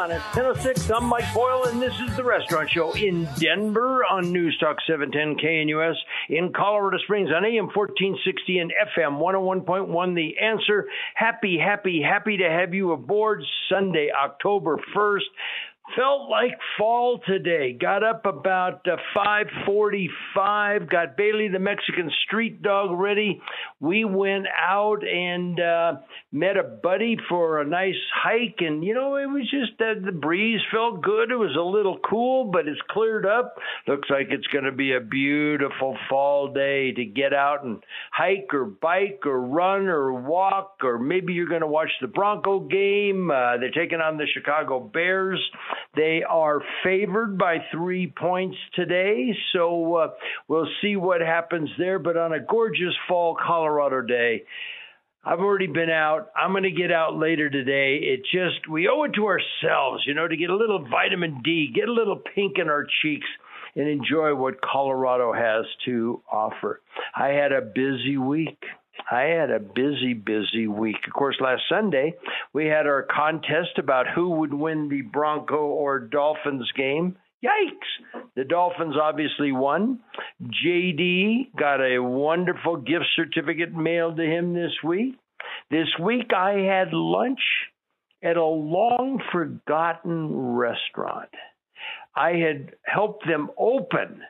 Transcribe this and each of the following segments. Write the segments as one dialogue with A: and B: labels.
A: on. It's 10.06. I'm Mike Boyle, and this is the Restaurant Show in Denver on News Talk 710 KNUS, in Colorado Springs on AM 1460 and FM 101.1. The answer. Happy, happy, happy to have you aboard Sunday, October 1st. Felt like fall today. Got up about uh, 5:45. Got Bailey the Mexican street dog ready. We went out and uh, met a buddy for a nice hike, and you know it was just uh, the breeze felt good. It was a little cool, but it's cleared up. Looks like it's going to be a beautiful fall day to get out and hike or bike or run or walk, or maybe you're going to watch the Bronco game. Uh, they're taking on the Chicago Bears. They are favored by three points today, so uh, we'll see what happens there. But on a gorgeous fall Colorado day, I've already been out. I'm going to get out later today. It just, we owe it to ourselves, you know, to get a little vitamin D, get a little pink in our cheeks, and enjoy what Colorado has to offer. I had a busy week. I had a busy, busy week. Of course, last Sunday we had our contest about who would win the Bronco or Dolphins game. Yikes! The Dolphins obviously won. JD got a wonderful gift certificate mailed to him this week. This week I had lunch at a long forgotten restaurant. I had helped them open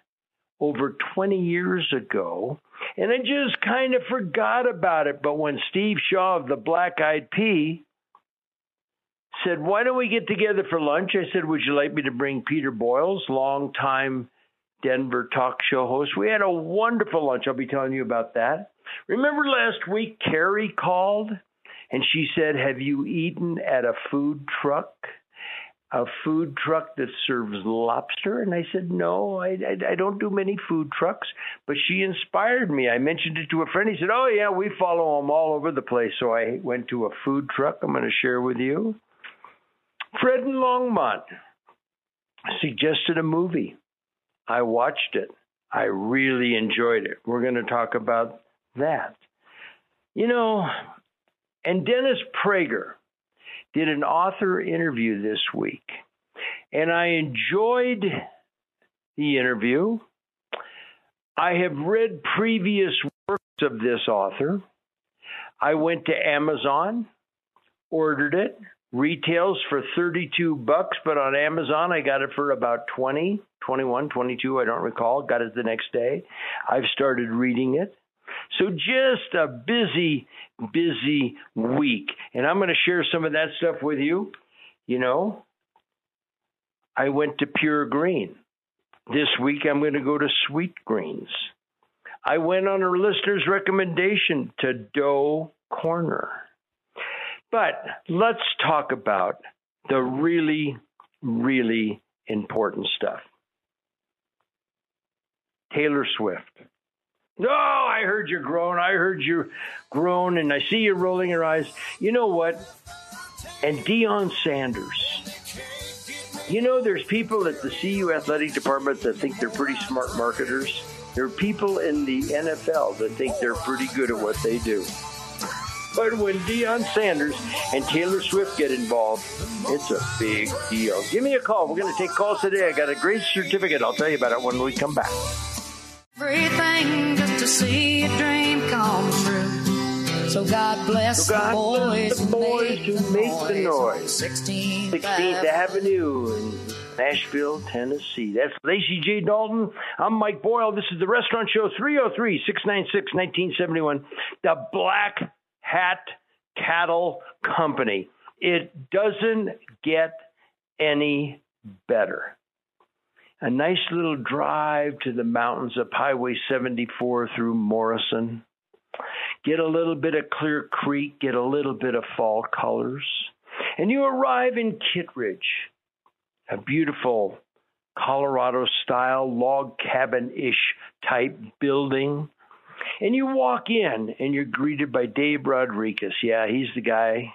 A: over 20 years ago, and I just kind of forgot about it. But when Steve Shaw of the Black Eyed Pea said, Why don't we get together for lunch? I said, Would you like me to bring Peter Boyles, longtime Denver talk show host? We had a wonderful lunch. I'll be telling you about that. Remember last week, Carrie called and she said, Have you eaten at a food truck? A food truck that serves lobster? And I said, no, I, I, I, don't do many food trucks. But she inspired me. I mentioned it to a friend. He said, oh, yeah, we follow them all over the place. So I went to a food truck I'm going to share with you. Fred and Longmont suggested a movie. I watched it. I really enjoyed it. We're going to talk about that. You know, and Dennis Prager, did an author interview this week, and I enjoyed the interview. I have read previous works of this author. I went to Amazon, ordered it, retails for 32 bucks, but on Amazon I got it for about 20, 21, 22, I don't recall. Got it the next day. I've started reading it. So just a busy, busy week. And I'm going to share some of that stuff with you. You know, I went to Pure Green. This week I'm going to go to Sweet Greens. I went on a listener's recommendation to Doe Corner. But let's talk about the really, really important stuff. Taylor Swift. No, oh, I heard you groan. I heard you groan, and I see you rolling your eyes. You know what? And Deion Sanders. You know, there's people at the CU athletic department that think they're pretty smart marketers. There are people in the NFL that think they're pretty good at what they do. But when Deion Sanders and Taylor Swift get involved, it's a big deal. Give me a call. We're going to take calls today. I got a great certificate. I'll tell you about it when we come back.
B: To see a dream come true. So God bless so God the boys,
A: the boys who make the noise. 16th, 16th Avenue in Nashville, Tennessee. That's Lacey J. Dalton. I'm Mike Boyle. This is the Restaurant Show 303 696 1971. The Black Hat Cattle Company. It doesn't get any better a nice little drive to the mountains up Highway 74 through Morrison. Get a little bit of Clear Creek, get a little bit of fall colors. And you arrive in Kittredge, a beautiful Colorado style log cabin ish type building. And you walk in and you're greeted by Dave Rodriguez. Yeah, he's the guy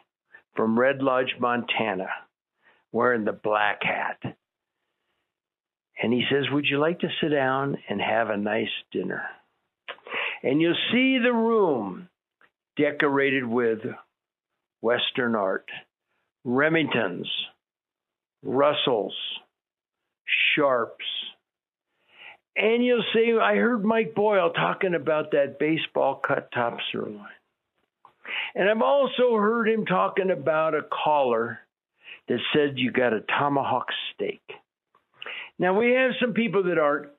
A: from Red Lodge, Montana, wearing the black hat. And he says, Would you like to sit down and have a nice dinner? And you'll see the room decorated with Western art, Remingtons, Russells, Sharps. And you'll see, I heard Mike Boyle talking about that baseball cut top sirloin. And I've also heard him talking about a caller that said you got a tomahawk steak. Now, we have some people that aren't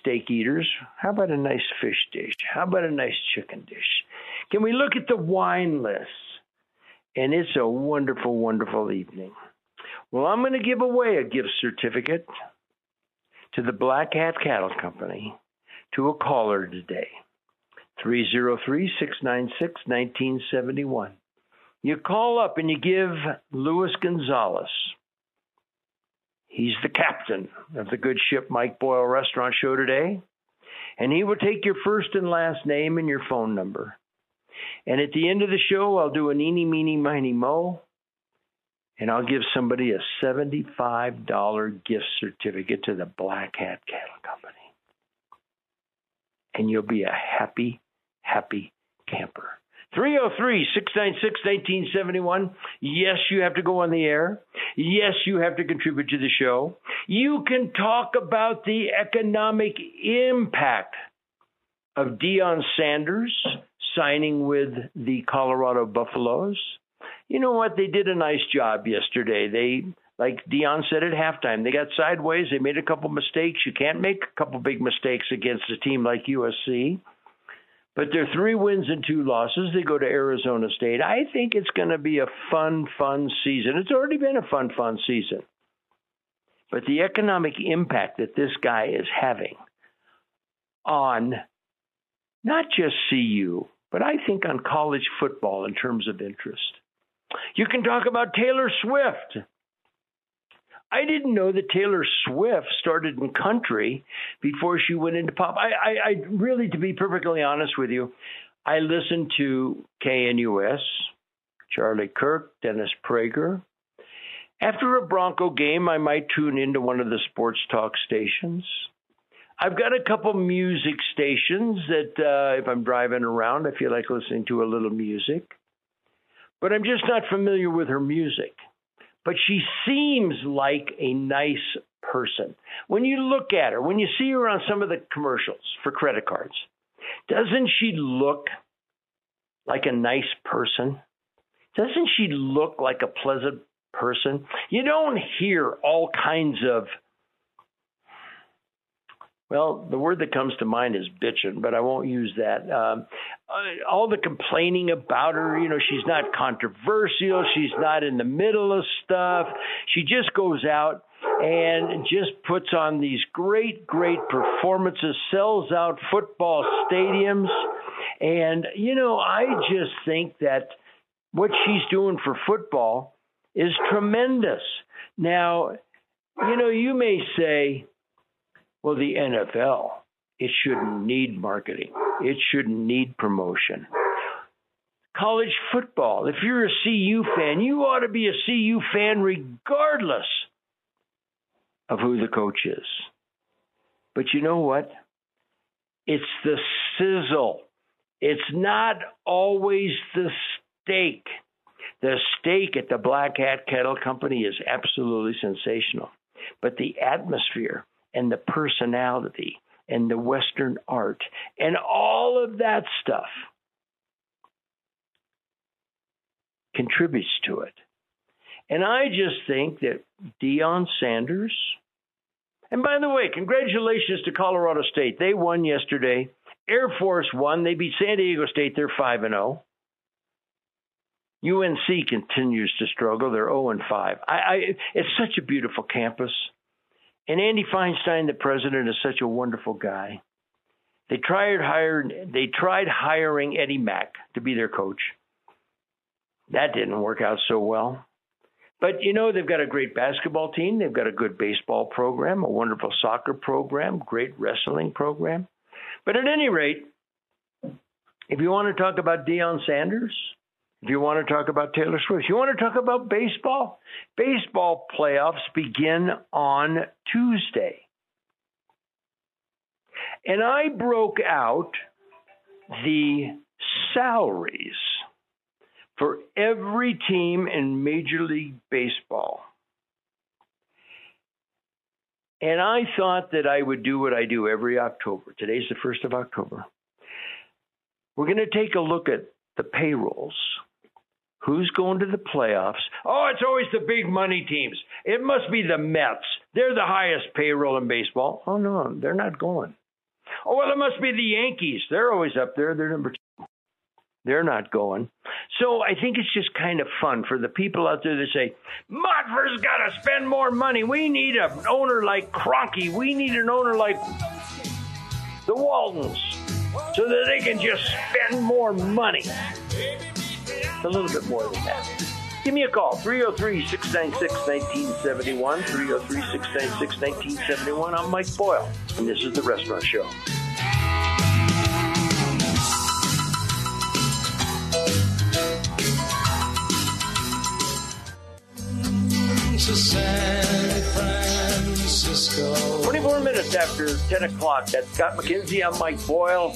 A: steak eaters. How about a nice fish dish? How about a nice chicken dish? Can we look at the wine list? And it's a wonderful, wonderful evening. Well, I'm going to give away a gift certificate to the Black Hat Cattle Company to a caller today. 303 696 1971. You call up and you give Luis Gonzalez, he's the captain of the good ship Mike Boyle Restaurant Show today, and he will take your first and last name and your phone number. And at the end of the show, I'll do an eeny, meeny, miny, mo, and I'll give somebody a $75 gift certificate to the Black Hat Cattle Company. And you'll be a happy, happy camper. 303 696 1971. Yes, you have to go on the air. Yes, you have to contribute to the show. You can talk about the economic impact of Deion Sanders signing with the Colorado Buffaloes. You know what? They did a nice job yesterday. They like Deion said at halftime, they got sideways. They made a couple mistakes. You can't make a couple big mistakes against a team like USC. But they're three wins and two losses. They go to Arizona State. I think it's going to be a fun, fun season. It's already been a fun, fun season. But the economic impact that this guy is having on not just CU, but I think on college football in terms of interest. You can talk about Taylor Swift. I didn't know that Taylor Swift started in country before she went into pop. I, I, I really, to be perfectly honest with you, I listened to KNUS, Charlie Kirk, Dennis Prager. After a Bronco game, I might tune into one of the sports talk stations. I've got a couple music stations that, uh, if I'm driving around, I feel like listening to a little music. But I'm just not familiar with her music but she seems like a nice person. When you look at her, when you see her on some of the commercials for credit cards, doesn't she look like a nice person? Doesn't she look like a pleasant person? You don't hear all kinds of well, the word that comes to mind is bitching, but I won't use that. Um, uh, all the complaining about her, you know, she's not controversial. She's not in the middle of stuff. She just goes out and just puts on these great, great performances, sells out football stadiums. And, you know, I just think that what she's doing for football is tremendous. Now, you know, you may say, well, the NFL, it shouldn't need marketing, it shouldn't need promotion. College football, if you're a CU fan, you ought to be a CU fan regardless of who the coach is. But you know what? It's the sizzle. It's not always the steak. The steak at the Black Hat Cattle Company is absolutely sensational. But the atmosphere, and the personality and the Western art and all of that stuff contributes to it. And I just think that Deion Sanders, and by the way, congratulations to Colorado State. They won yesterday. Air Force won. They beat San Diego State. They're 5 and 0. UNC continues to struggle. They're 0 and 5. I, I, it's such a beautiful campus. And Andy Feinstein, the president, is such a wonderful guy. They tried hiring they tried hiring Eddie Mack to be their coach. That didn't work out so well. But you know, they've got a great basketball team, they've got a good baseball program, a wonderful soccer program, great wrestling program. But at any rate, if you want to talk about Deion Sanders, if you want to talk about Taylor Swift, you want to talk about baseball, baseball playoffs begin on Tuesday. And I broke out the salaries for every team in Major League Baseball. And I thought that I would do what I do every October. Today's the 1st of October. We're going to take a look at the payrolls. Who's going to the playoffs? Oh, it's always the big money teams. It must be the Mets. They're the highest payroll in baseball. Oh, no, they're not going. Oh, well, it must be the Yankees. They're always up there. They're number two. They're not going. So I think it's just kind of fun for the people out there that say, Monfort's got to spend more money. We need an owner like Kroenke. We need an owner like the Waltons so that they can just spend more money. A little bit more than that. Give me a call, 303 696 1971. 303 696 1971. I'm Mike Boyle, and this is The Restaurant Show.
C: to San Francisco.
A: 24 minutes after 10 o'clock. That's Scott McKenzie. I'm Mike Boyle.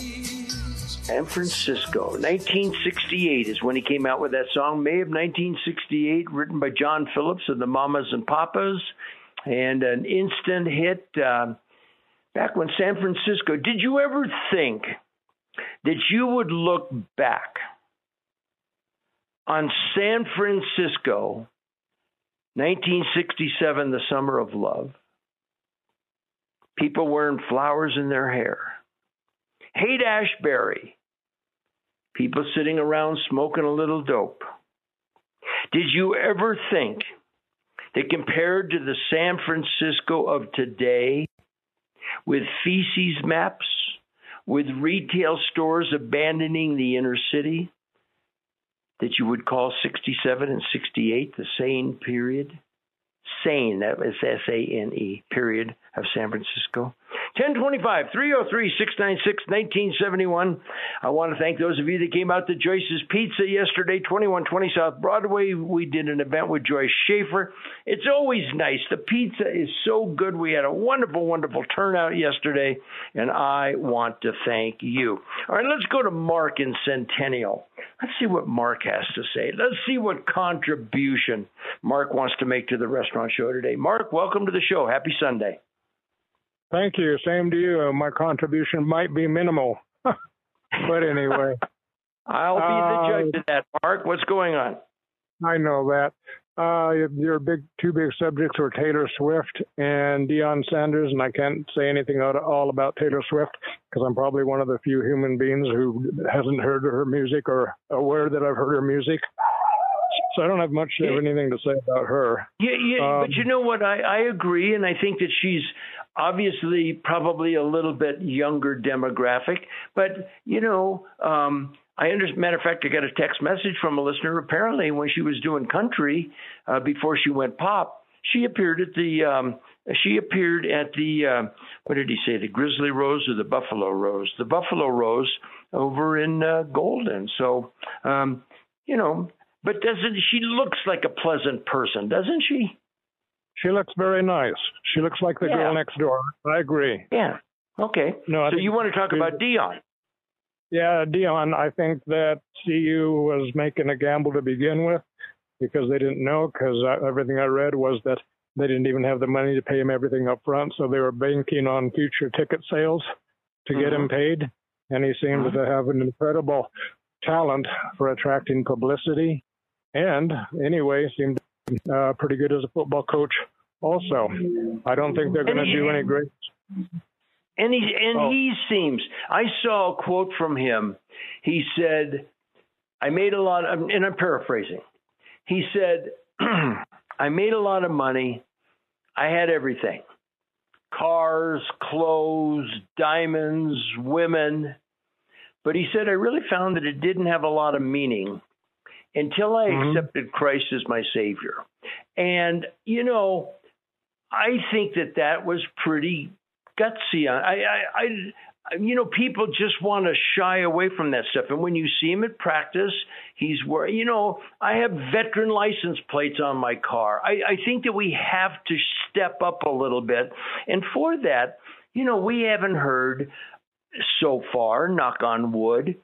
A: San Francisco. 1968 is when he came out with that song. May of 1968, written by John Phillips of the Mamas and Papas, and an instant hit uh, back when San Francisco. Did you ever think that you would look back on San Francisco, 1967, the summer of love? People wearing flowers in their hair. Haight Ashbury. People sitting around smoking a little dope. Did you ever think that compared to the San Francisco of today, with feces maps, with retail stores abandoning the inner city, that you would call 67 and 68 the sane period? Sane, that was S A N E, period, of San Francisco. 1025 303 696 1971. I want to thank those of you that came out to Joyce's Pizza yesterday, 2120 South Broadway. We did an event with Joyce Schaefer. It's always nice. The pizza is so good. We had a wonderful, wonderful turnout yesterday, and I want to thank you. All right, let's go to Mark in Centennial. Let's see what Mark has to say. Let's see what contribution Mark wants to make to the restaurant show today. Mark, welcome to the show. Happy Sunday.
D: Thank you. Same to you. My contribution might be minimal, but anyway.
A: I'll be the judge uh, of that, Mark. What's going on?
D: I know that. Uh, your big two big subjects were Taylor Swift and Deion Sanders, and I can't say anything at all about Taylor Swift because I'm probably one of the few human beings who hasn't heard her music or aware that I've heard her music. So I don't have much of anything to say about her.
A: Yeah, yeah, um, but you know what? I, I agree, and I think that she's obviously probably a little bit younger demographic. But you know, um, I understand. Matter of fact, I got a text message from a listener. Apparently, when she was doing country uh, before she went pop, she appeared at the. Um, she appeared at the uh, what did he say? The Grizzly Rose or the Buffalo Rose? The Buffalo Rose over in uh, Golden. So, um, you know, but doesn't she looks like a pleasant person, doesn't she?
D: She looks very nice. She looks like the
A: yeah.
D: girl next door. I agree.
A: Yeah. Okay. No, I so you want to talk about Deion?
D: Yeah, Deion. I think that CU was making a gamble to begin with because they didn't know. Because everything I read was that they didn't even have the money to pay him everything up front, so they were banking on future ticket sales to mm-hmm. get him mm-hmm. paid. And he seemed mm-hmm. to have an incredible talent for attracting publicity, and anyway, seemed uh, pretty good as a football coach. Also, I don't think they're going to do any great.
A: And he and oh. he seems. I saw a quote from him. He said, "I made a lot of," and I'm paraphrasing. He said, "I made a lot of money. I had everything: cars, clothes, diamonds, women." But he said, "I really found that it didn't have a lot of meaning." Until I mm-hmm. accepted Christ as my Savior. And, you know, I think that that was pretty gutsy. I, I, I, you know, people just want to shy away from that stuff. And when you see him at practice, he's wearing, you know, I have veteran license plates on my car. I, I think that we have to step up a little bit. And for that, you know, we haven't heard so far, knock on wood,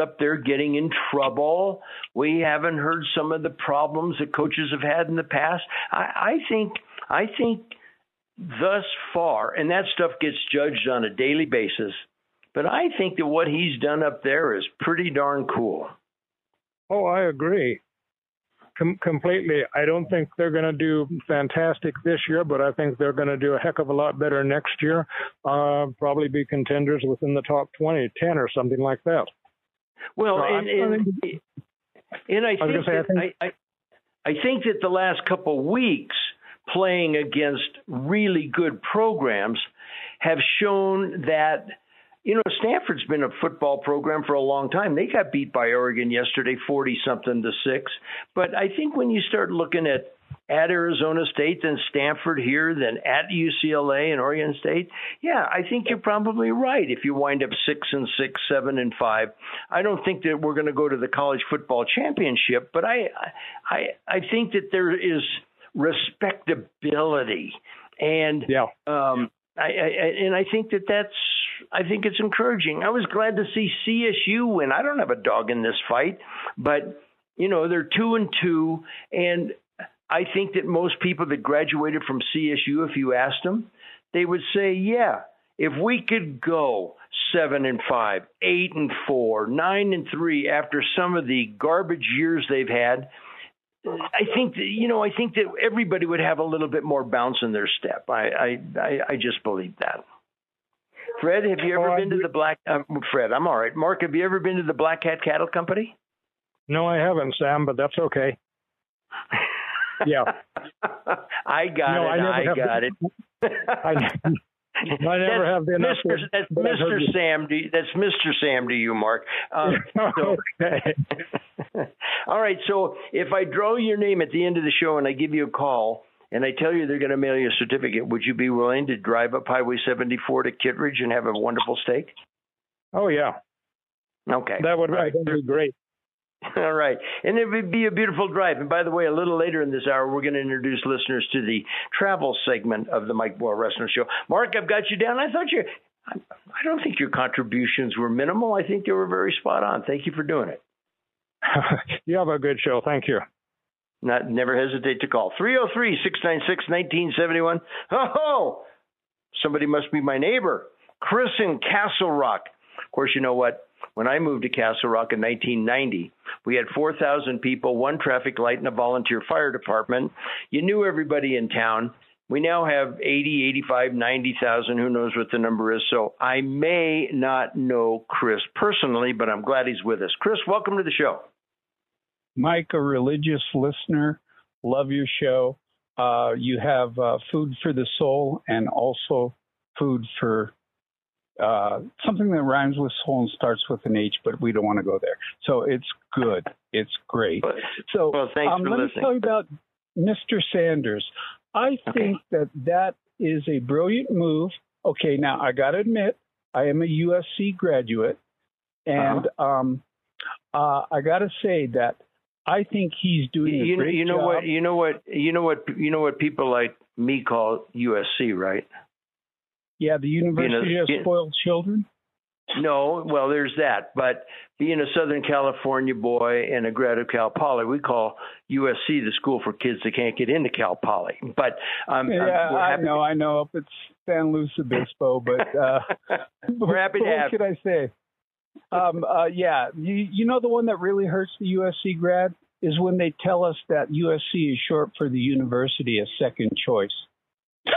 A: up there getting in trouble. We haven't heard some of the problems that coaches have had in the past. I, I think I think thus far, and that stuff gets judged on a daily basis. But I think that what he's done up there is pretty darn cool.
D: Oh, I agree. Com- completely. I don't think they're going to do fantastic this year, but I think they're going to do a heck of a lot better next year. Uh, probably be contenders within the top 20, 10 or something like that.
A: Well, so and, and, and, I, think say, I, think I, I think that the last couple of weeks playing against really good programs have shown that – you know, Stanford's been a football program for a long time. They got beat by Oregon yesterday, 40 something to 6. But I think when you start looking at at Arizona State, than Stanford here, than at UCLA and Oregon State. Yeah, I think you're probably right. If you wind up six and six, seven and five, I don't think that we're going to go to the college football championship, but I, I, I think that there is respectability, and
D: yeah.
A: um, I, I, and I think that that's I think it's encouraging. I was glad to see CSU win. I don't have a dog in this fight, but you know they're two and two, and I think that most people that graduated from CSU, if you asked them, they would say, yeah, if we could go seven and five, eight and four, nine and three after some of the garbage years they've had, I think that, you know I think that everybody would have a little bit more bounce in their step. I I I, just believe that. Fred, have you ever oh, been to the Black? Um, Fred, I'm all right. Mark, have you ever been to the Black Hat Cattle Company?
D: No, I haven't, Sam, but that's okay. Yeah,
A: I got no, it. I, I got been, it.
D: I, I never have been.
A: Mr. That's Mr. Sam. To, that's Mr. Sam to you, Mark. Um,
D: so, okay.
A: all right. So if I draw your name at the end of the show and I give you a call and I tell you they're going to mail you a certificate, would you be willing to drive up Highway 74 to Kittredge and have a wonderful steak?
D: Oh yeah.
A: Okay.
D: That would right. be great.
A: All right. And it would be a beautiful drive. And by the way, a little later in this hour, we're going to introduce listeners to the travel segment of the Mike Boyle Wrestling Show. Mark, I've got you down. I thought you, I don't think your contributions were minimal. I think they were very spot on. Thank you for doing it.
D: you have a good show. Thank you.
A: Not, never hesitate to call. 303 696 1971. Oh, somebody must be my neighbor. Chris in Castle Rock. Of course, you know what? When I moved to Castle Rock in 1990, we had 4,000 people, one traffic light, and a volunteer fire department. You knew everybody in town. We now have 80, 85, 90,000. Who knows what the number is? So I may not know Chris personally, but I'm glad he's with us. Chris, welcome to the show.
E: Mike, a religious listener, love your show. Uh, you have uh, food for the soul and also food for uh, something that rhymes with soul and starts with an H, but we don't want to go there. So it's good. It's great. So
A: well, um,
E: let
A: listening.
E: me tell you about Mr. Sanders. I okay. think that that is a brilliant move. Okay, now I got to admit, I am a USC graduate, and uh-huh. um, uh, I got to say that I think he's doing
A: you,
E: a great
A: you know
E: job.
A: what you know what you know what you know what people like me call USC, right?
E: Yeah, the university you know, has spoiled children.
A: No, well, there's that. But being a Southern California boy and a grad of Cal Poly, we call USC the school for kids that can't get into Cal Poly. But um,
E: yeah, I know, I know. Up it's San Luis Obispo, but uh,
A: we're happy to have.
E: What should I say? Um, uh, yeah, you, you know the one that really hurts the USC grad is when they tell us that USC is short for the university as second choice.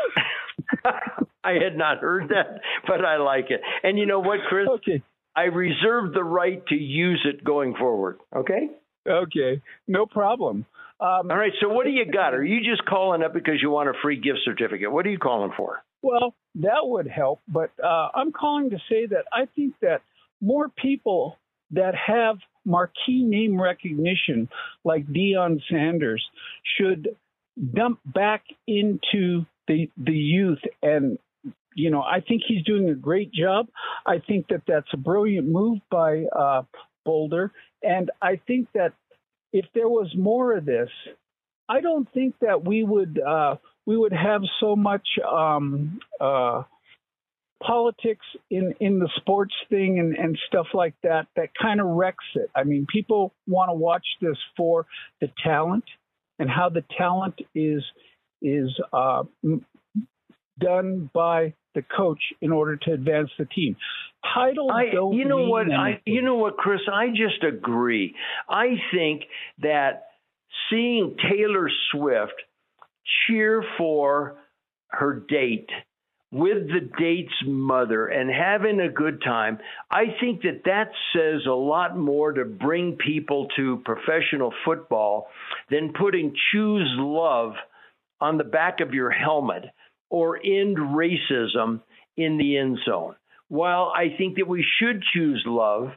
A: I had not heard that, but I like it. And you know what, Chris?
E: Okay.
A: I reserve the right to use it going forward. Okay.
E: Okay. No problem.
A: Um, All right. So what do you got? Are you just calling up because you want a free gift certificate? What are you calling for?
E: Well, that would help, but uh, I'm calling to say that I think that more people that have marquee name recognition like Deion Sanders should dump back into the the youth and you know I think he's doing a great job. I think that that's a brilliant move by uh, Boulder, and I think that if there was more of this, I don't think that we would uh, we would have so much um, uh, politics in in the sports thing and and stuff like that that kind of wrecks it. I mean, people want to watch this for the talent and how the talent is is uh, done by the coach in order to advance the team. Titles
A: I,
E: don't
A: you know what I you know what Chris I just agree. I think that seeing Taylor Swift cheer for her date with the date's mother and having a good time, I think that that says a lot more to bring people to professional football than putting choose love on the back of your helmet or end racism in the end zone. While I think that we should choose love,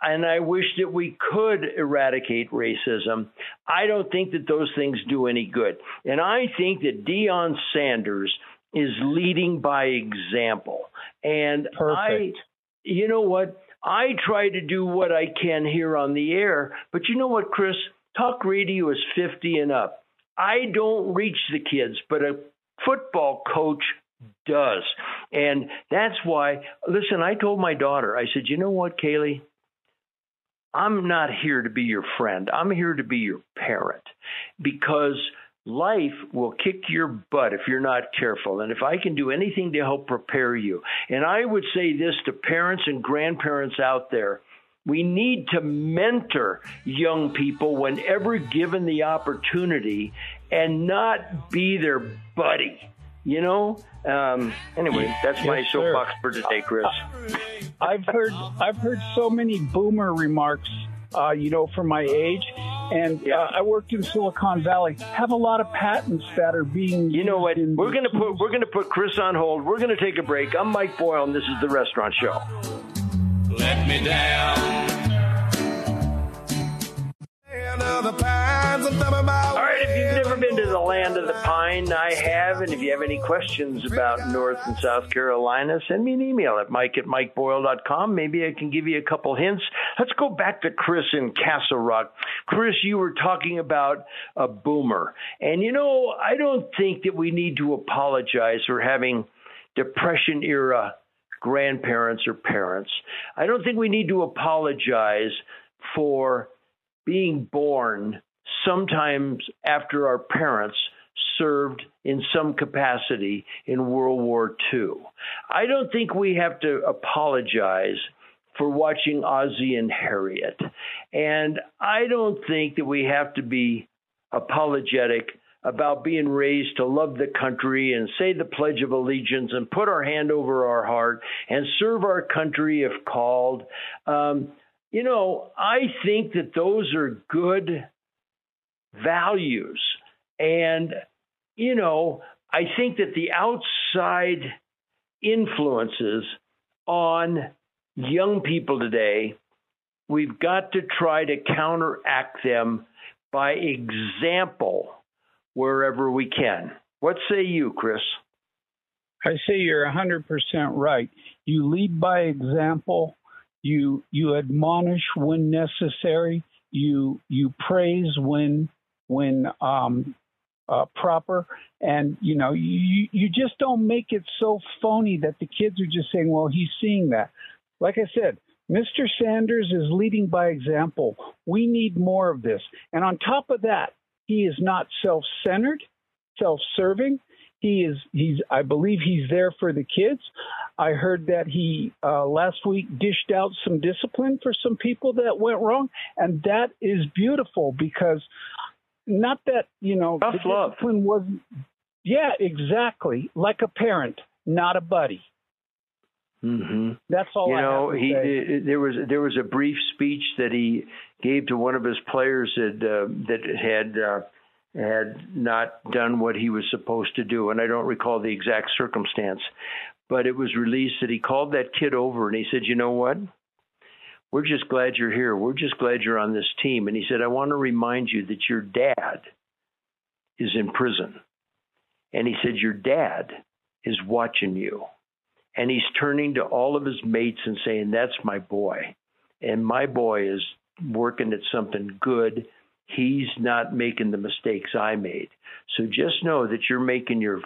A: and I wish that we could eradicate racism, I don't think that those things do any good. And I think that Deion Sanders is leading by example. And I, you know what? I try to do what I can here on the air, but you know what, Chris? Talk radio is 50 and up. I don't reach the kids, but a football coach does. And that's why, listen, I told my daughter, I said, you know what, Kaylee? I'm not here to be your friend. I'm here to be your parent because life will kick your butt if you're not careful. And if I can do anything to help prepare you, and I would say this to parents and grandparents out there. We need to mentor young people whenever given the opportunity and not be their buddy. You know? Um, anyway, that's my
E: Yes, sir.
A: soapbox for today, Chris.
E: I've heard I've heard so many boomer remarks, uh, you know, for my age, and uh, I worked in Silicon Valley. Have a lot of patents that are being.
A: You know what?
E: in-
A: We're gonna put we're gonna put Chris on hold. We're gonna take a break. I'm Mike Boyle, and this is the Restaurant Show.
C: Let me down.
A: All right, if you've never been to the land of the pine, I have. And if you have any questions about North and South Carolina, send me an email at mike at mikeboyle.com. Maybe I can give you a couple hints. Let's go back to Chris in Castle Rock. Chris, you were talking about a boomer. And you know, I don't think that we need to apologize for having Depression era grandparents or parents. I don't think we need to apologize for being born sometimes after our parents served in some capacity in World War II. I don't think we have to apologize for watching Ozzie and Harriet. And I don't think that we have to be apologetic about being raised to love the country and say the Pledge of Allegiance and put our hand over our heart and serve our country if called. Um, you know, I think that those are good values. And, you know, I think that the outside influences on young people today, we've got to try to counteract them by example wherever we can. What say you, Chris?
E: I say you're 100% right. You lead by example. You you admonish when necessary. You you praise when when um, uh, proper, and you know you you just don't make it so phony that the kids are just saying, "Well, he's seeing that." Like I said, Mr. Sanders is leading by example. We need more of this, and on top of that, he is not self-centered, self-serving. He is he's I believe he's there for the kids. I heard that he uh, last week dished out some discipline for some people that went wrong, and that is beautiful because not that you know
A: Tough
E: the
A: love.
E: discipline wasn't. Yeah, exactly. Like a parent, not a buddy.
A: Mm-hmm.
E: That's all
A: you
E: I
A: know, he there was there was a brief speech that he gave to one of his players that uh, that had uh, had not done what he was supposed to do, and I don't recall the exact circumstance, but it was released that he called that kid over and he said, "You know what? We're just glad you're here. We're just glad you're on this team. And he said, I want to remind you that your dad is in prison. And he said, Your dad is watching you. And he's turning to all of his mates and saying, That's my boy. And my boy is working at something good. He's not making the mistakes I made. So just know that you're making your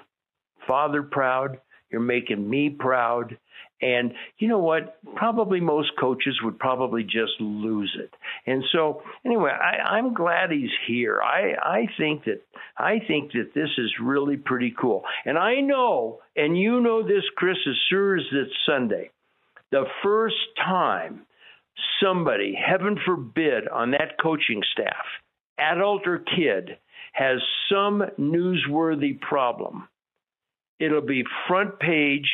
A: father proud. You're making me proud. And you know what? Probably most coaches would probably just lose it. And so, anyway, I, I'm glad he's here. I, I think that I think that this is really pretty cool. And I know, and you know this, Chris, as sure as it's Sunday, the first time somebody, heaven forbid, on that coaching staff, adult or kid, has some newsworthy problem, it'll be front page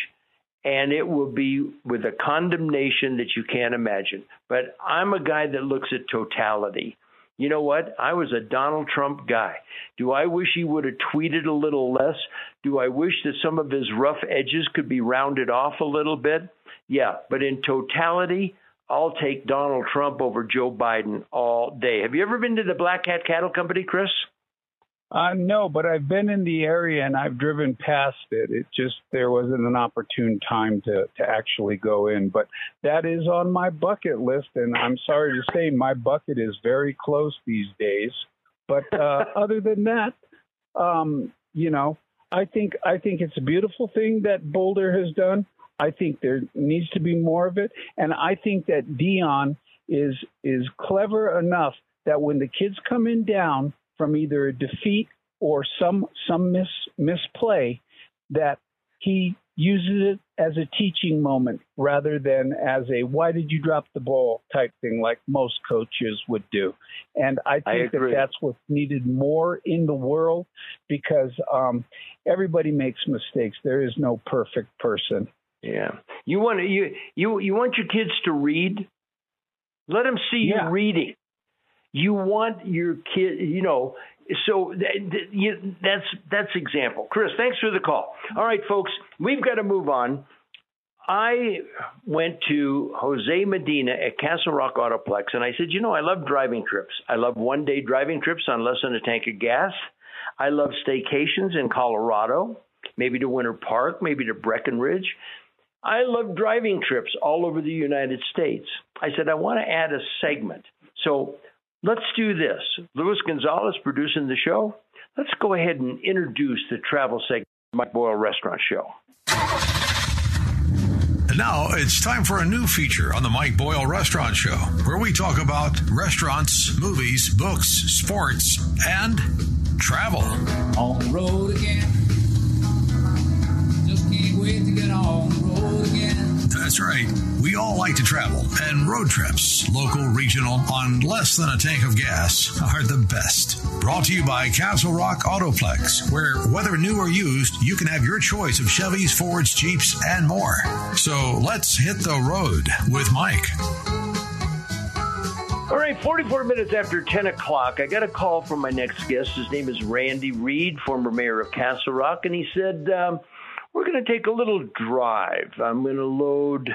A: and it will be with a condemnation that you can't imagine. But I'm a guy that looks at totality. You know what? I was a Donald Trump guy. Do I wish he would have tweeted a little less? Do I wish that some of his rough edges could be rounded off a little bit? Yeah, but in totality, I'll take Donald Trump over Joe Biden all day. Have you ever been to the Black Hat Cattle Company, Chris?
E: Uh, no, but I've been in the area and I've driven past it. It just there wasn't an opportune time to to actually go in, but that is on my bucket list. And I'm sorry to say, my bucket is very close these days. But uh, other than that, um, you know, I think I think it's a beautiful thing that Boulder has done. I think there needs to be more of it, and I think that Deion is is clever enough that when the kids come in down from either a defeat or some some mis misplay that he uses it as a teaching moment rather than as a why did you drop the ball? type thing like most coaches would do. And i think
A: I
E: that that's what's needed more in the world because um, everybody makes mistakes. There is no perfect person.
A: Yeah. You want you you you want your kids to read? Let them see
E: Yeah.
A: you reading you want your kid, you know. So that's that's example. Chris, thanks for the call. All right, folks, we've got to move on. I went to Jose Medina at Castle Rock Autoplex, and I said, you know, I love driving trips. I love one day driving trips on less than a tank of gas. I love staycations in Colorado, maybe to Winter Park, maybe to Breckenridge. I love driving trips all over the United States. I said, I want to add a segment. So let's do this. Luis Gonzalez producing the show. Let's go ahead and introduce the travel segment of Mike Boyle Restaurant Show.
F: And now it's time for a new feature on the Mike Boyle Restaurant Show, where we talk about restaurants, movies, books, sports, and travel.
C: On the road again. Just can't wait to get on the road again.
F: That's right. We all like to travel, and road trips, local, regional, on less than a tank of gas, are the best. Brought to you by Castle Rock Autoplex, where whether new or used, you can have your choice of Chevys, Fords, Jeeps, and more. So let's hit the road with Mike.
A: All right, 44 minutes after 10 o'clock, I got a call from my next guest. His name is Randy Reed, former mayor of Castle Rock, and he said, um, We're going to take a little drive. I'm going to load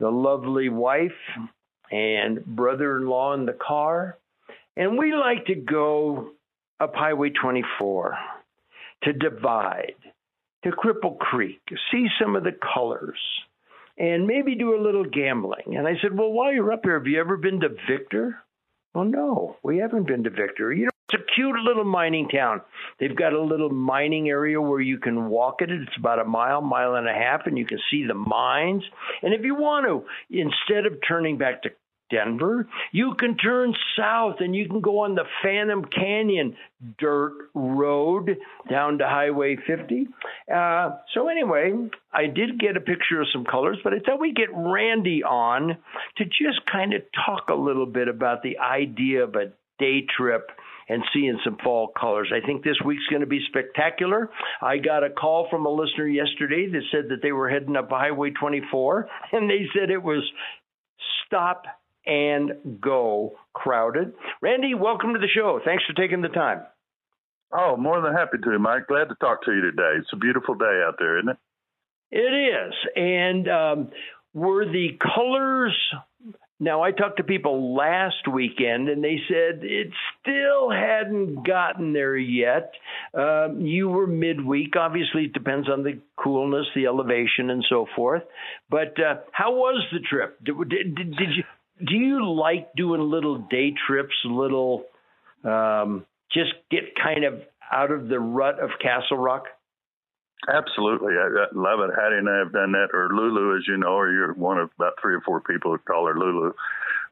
A: the lovely wife and brother in law in the car, and we like to go up Highway 24 to Divide, to Cripple Creek, see some of the colors and maybe do a little gambling. And I said, Well, while you're up here, have you ever been to Victor? Well, no, we haven't been to Victor. You it's a cute little mining town. They've got a little mining area where you can walk it. It's about a mile, mile and a half, and you can see the mines. And if you want to, instead of turning back to Denver, you can turn south and you can go on the Phantom Canyon dirt road down to Highway 50. Uh, so, anyway, I did get a picture of some colors, but I thought we'd get Randy on to just kind of talk a little bit about the idea of a day trip and seeing some fall colors. I think this week's going to be spectacular. I got a call from a listener yesterday that said that they were heading up Highway 24, and they said it was stop and go crowded. Randy, welcome to the show. Thanks for taking the time.
G: Oh, more than happy to, Mike. Glad to talk to you today. It's a beautiful day out there, isn't it?
A: It is. And um, were the colors now, I talked to people last weekend, and they said it still hadn't gotten there yet. Um, you were midweek. Obviously, it depends on the coolness, the elevation, and so forth. But uh, how was the trip? Did, did, did you do you like doing little day trips, little um, just get kind of out of the rut of Castle Rock?
G: Absolutely. I, I love it. Hattie and I have done that, or Lulu, as you know, or you're one of about three or four people who call her Lulu.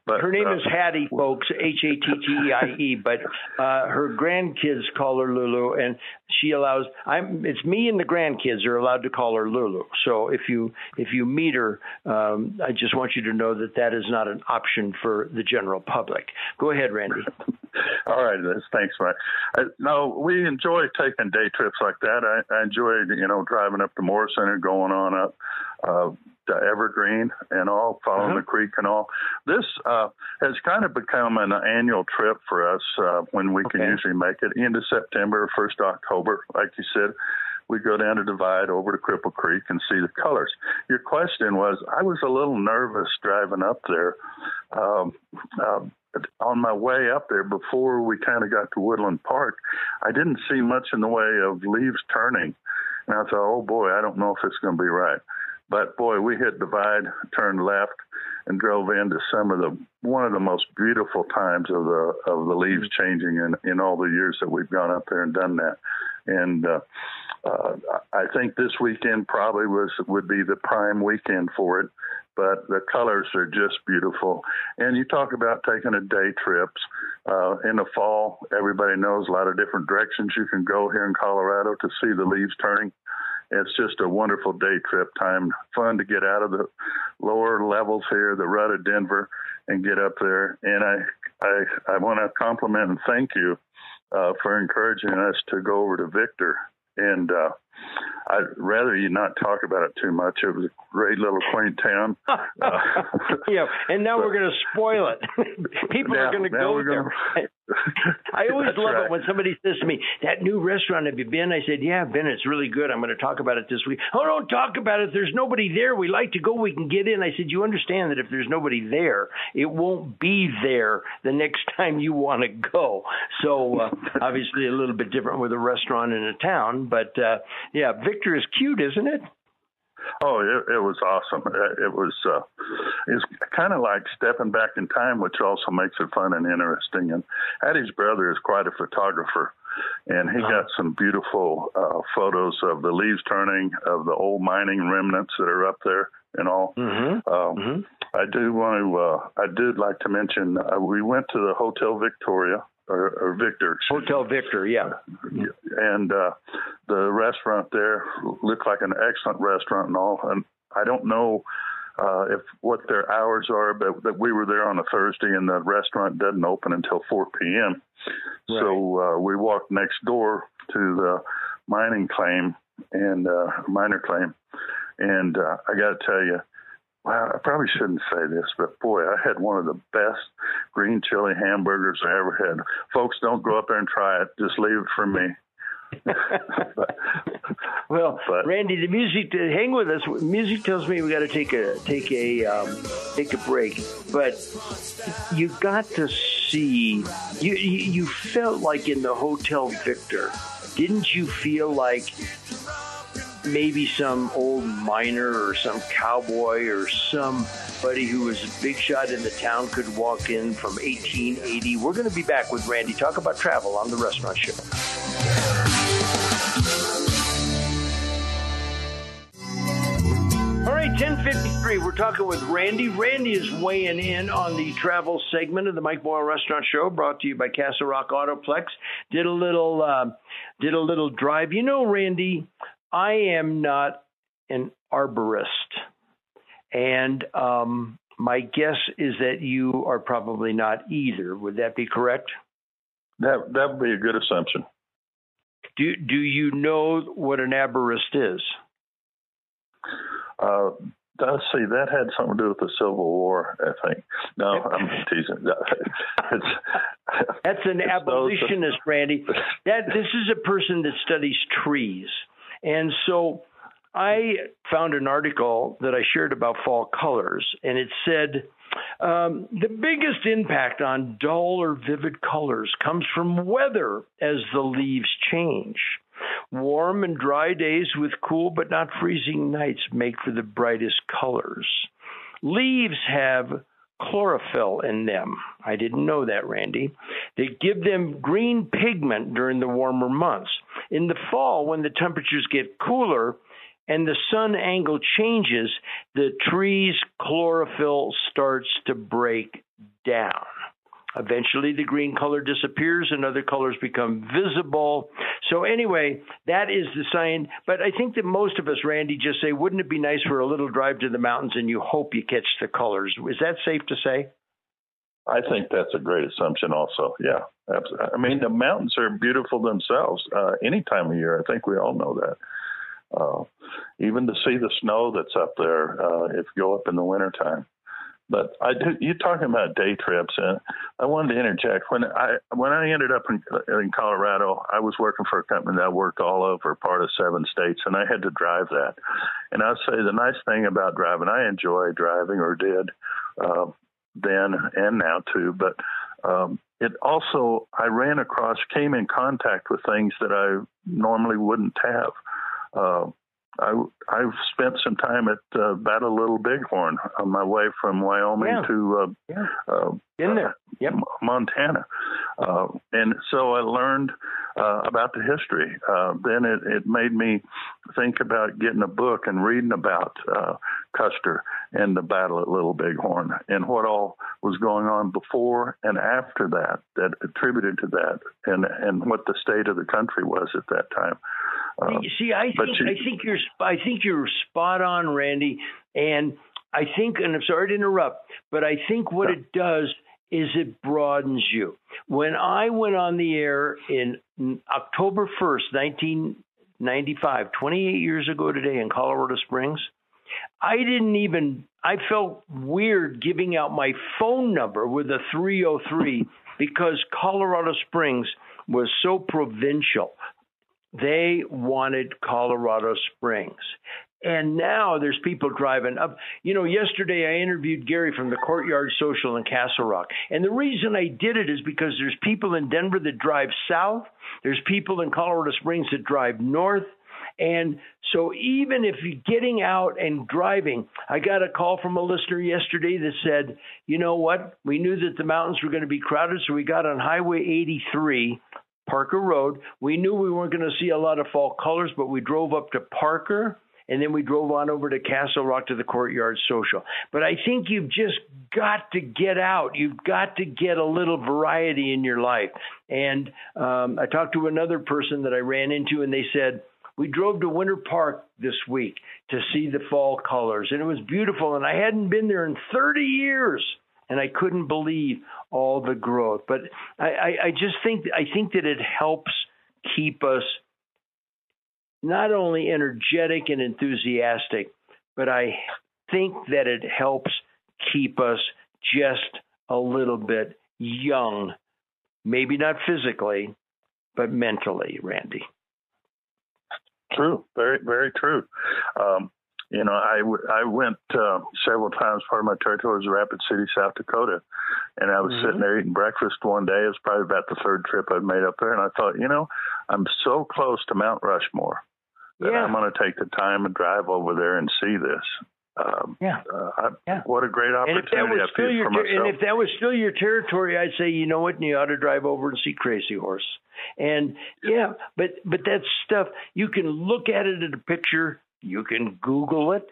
A: But her name uh, is Hattie, folks, H A T T E I E. But uh, her grandkids call her Lulu, and she allows. I'm. It's me and the grandkids are allowed to call her Lulu. So if you if you meet her, um, I just want you to know that that is not an option for the general public. Go ahead, Randy.
G: All right, thanks, Mike. Uh, no, we enjoy taking day trips like that. I, I enjoy, you know, driving up to Morrison and going on up. Uh, to Evergreen and all, following uh-huh. the creek and all. This uh, has kind of become an annual trip for us uh, when we okay. can usually make it into September, first October, like you said. We go down to Divide over to Cripple Creek and see the colors. Your question was, I was a little nervous driving up there. Um, uh, on my way up there, before we kind of got to Woodland Park, I didn't see much in the way of leaves turning. And I thought, oh boy, I don't know if it's going to be right. But boy, we hit divide, turned left, and drove into some of the one of the most beautiful times of the of the leaves changing in in all the years that we've gone up there and done that. And uh, uh, I think this weekend probably was would be the prime weekend for it. But the colors are just beautiful. And you talk about taking a day trips uh, in the fall. Everybody knows a lot of different directions you can go here in Colorado to see the leaves turning it's just a wonderful day trip time. Fun to get out of the lower levels here, the rut of Denver, and get up there. And I I, I want to compliment and thank you uh, for encouraging us to go over to Victor. And uh, I'd rather you not talk about it too much. It was a great little quaint town. Uh,
A: yeah, and now but, we're going to spoil it. People now, are going to go there. Gonna... I always love right. it when somebody says to me, "That new restaurant, have you been?" I said, "Yeah, I've been. It's really good. I'm going to talk about it this week." Oh, don't talk about it. There's nobody there. We like to go. We can get in. I said, "You understand that if there's nobody there, it won't be there the next time you want to go." So uh, obviously, a little bit different with a restaurant in a town, but uh, yeah, Victor is cute, isn't it?
G: Oh, it, it was awesome. It was uh, it's kind of like stepping back in time, which also makes it fun and interesting. And Addie's brother is quite a photographer, and he got some beautiful uh, photos of the leaves turning, of the old mining remnants that are up there, and all.
A: Mm-hmm.
G: Um,
A: mm-hmm.
G: I do want to. Uh, I did like to mention uh, we went to the Hotel Victoria or, or Victor.
A: Hotel Victor, yeah.
G: And uh, the restaurant there looked like an excellent restaurant and all. And I don't know uh, if what their hours are, but that we were there on a Thursday and the restaurant doesn't open until 4 p.m. Right. So uh, we walked next door to the mining claim and uh, miner claim. And uh, I got to tell you, Wow, I probably shouldn't say this, but boy, I had one of the best green chili hamburgers I ever had. Folks, don't go up there and try it. Just leave it for me.
A: but, well, but, Randy, the music. Hang with us. Music tells me we got to take a take a um, take a break. But you got to see. You, you you felt like in the Hotel Victor. Didn't you feel like maybe some old miner or some cowboy or somebody who was a big shot in the town could walk in from 1880. We're going to be back with Randy. Talk about travel on the restaurant show. All right, 1053. We're talking with Randy. Randy is weighing in on the travel segment of the Mike Boyle Restaurant Show, brought to you by Castle Rock Autoplex. Did a little, uh, did a little drive. You know, Randy, I am not an arborist, and um, my guess is that you are probably not either. Would that be correct?
G: That that would be a good assumption.
A: Do Do you know what an arborist is?
G: Uh, let's see, that had something to do with the Civil War, I think. No, I'm teasing.
A: It's, That's an abolitionist, Randy. That this is a person that studies trees. And so I found an article that I shared about fall colors, and it said Um, the biggest impact on dull or vivid colors comes from weather as the leaves change. Warm and dry days with cool but not freezing nights make for the brightest colors. Leaves have chlorophyll in them. I didn't know that, Randy. They give them green pigment during the warmer months. In the fall, when the temperatures get cooler and the sun angle changes, the tree's chlorophyll starts to break down. Eventually, the green color disappears and other colors become visible. So, anyway, that is the sign. But I think that most of us, Randy, just say, wouldn't it be nice for a little drive to the mountains and you hope you catch the colors? Is that safe to say?
G: I think that's a great assumption, also. Yeah. Absolutely. I mean, the mountains are beautiful themselves uh, any time of year. I think we all know that. Uh, even to see the snow that's up there uh, if you go up in the wintertime. But I do, you're talking about day trips, and I wanted to interject. When I when I ended up in, in Colorado, I was working for a company that worked all over part of seven states, and I had to drive that. And I'll say the nice thing about driving, I enjoy driving or did uh, then and now too, but um, it also I ran across, came in contact with things that I normally wouldn't have. Uh, I I've spent some time at uh, Battle Little Bighorn on my way from Wyoming
A: yeah.
G: to uh,
A: yeah.
G: uh,
A: in there, yep.
G: Montana, uh, and so I learned uh, about the history. Uh, then it, it made me think about getting a book and reading about uh, Custer and the battle at Little Bighorn and what all was going on before and after that that attributed to that and and what the state of the country was at that time.
A: Um, See, I think you, I think you're I think you're spot on, Randy, and I think, and I'm sorry to interrupt, but I think what it does is it broadens you. When I went on the air in October 1st, 1995, 28 years ago today in Colorado Springs, I didn't even, I felt weird giving out my phone number with a 303 because Colorado Springs was so provincial. They wanted Colorado Springs. And now there's people driving up. You know, yesterday I interviewed Gary from the Courtyard Social in Castle Rock. And the reason I did it is because there's people in Denver that drive south, there's people in Colorado Springs that drive north. And so even if you're getting out and driving, I got a call from a listener yesterday that said, you know what? We knew that the mountains were going to be crowded, so we got on Highway 83 Parker Road. We knew we weren't going to see a lot of fall colors, but we drove up to Parker and then we drove on over to Castle Rock to the Courtyard Social. But I think you've just got to get out. You've got to get a little variety in your life. And um, I talked to another person that I ran into, and they said, we drove to Winter Park this week to see the fall colors, and it was beautiful. And I hadn't been there in 30 years and I couldn't believe all the growth. But I, I, I just think I think that it helps keep us not only energetic and enthusiastic, but I think that it helps keep us just a little bit young, maybe not physically, but mentally, Randy.
G: True, very, very true. Um, you know, I, w- I went uh, several times. Part of my territory was Rapid City, South Dakota, and I was mm-hmm. sitting there eating breakfast one day. It was probably about the third trip I'd made up there, and I thought, you know, I'm so close to Mount Rushmore that
A: yeah.
G: I'm going to take the time and drive over there and see this. Um,
A: yeah.
G: Uh,
A: yeah.
G: What a great opportunity!
A: And if that was still your and if that was still your territory, I'd say you know what, you ought to drive over and see Crazy Horse. And yeah, but but that stuff you can look at it in a picture, you can Google it,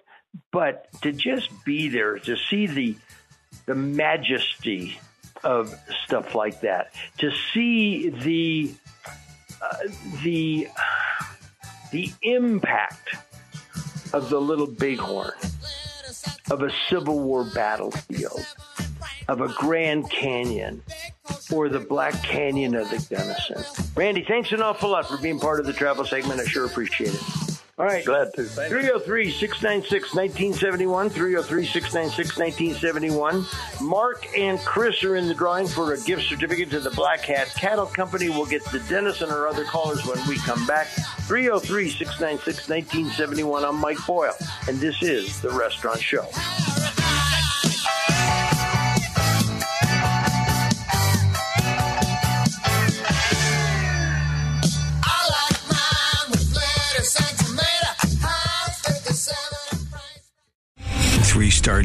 A: but to just be there, to see the the majesty of stuff like that, to see the uh, the the impact of the Little Bighorn, of a Civil War battlefield, of a Grand Canyon, or the Black Canyon of the Gunnison. Randy, thanks an awful lot for being part of the travel segment. I sure appreciate it. All right.
G: Glad to. 303
A: 696 1971. 303 696 1971. Mark and Chris are in the drawing for a gift certificate to the Black Hat Cattle Company. We'll get to Dennis and our other callers when we come back. 303 696 1971. I'm Mike Boyle, and this is The Restaurant Show.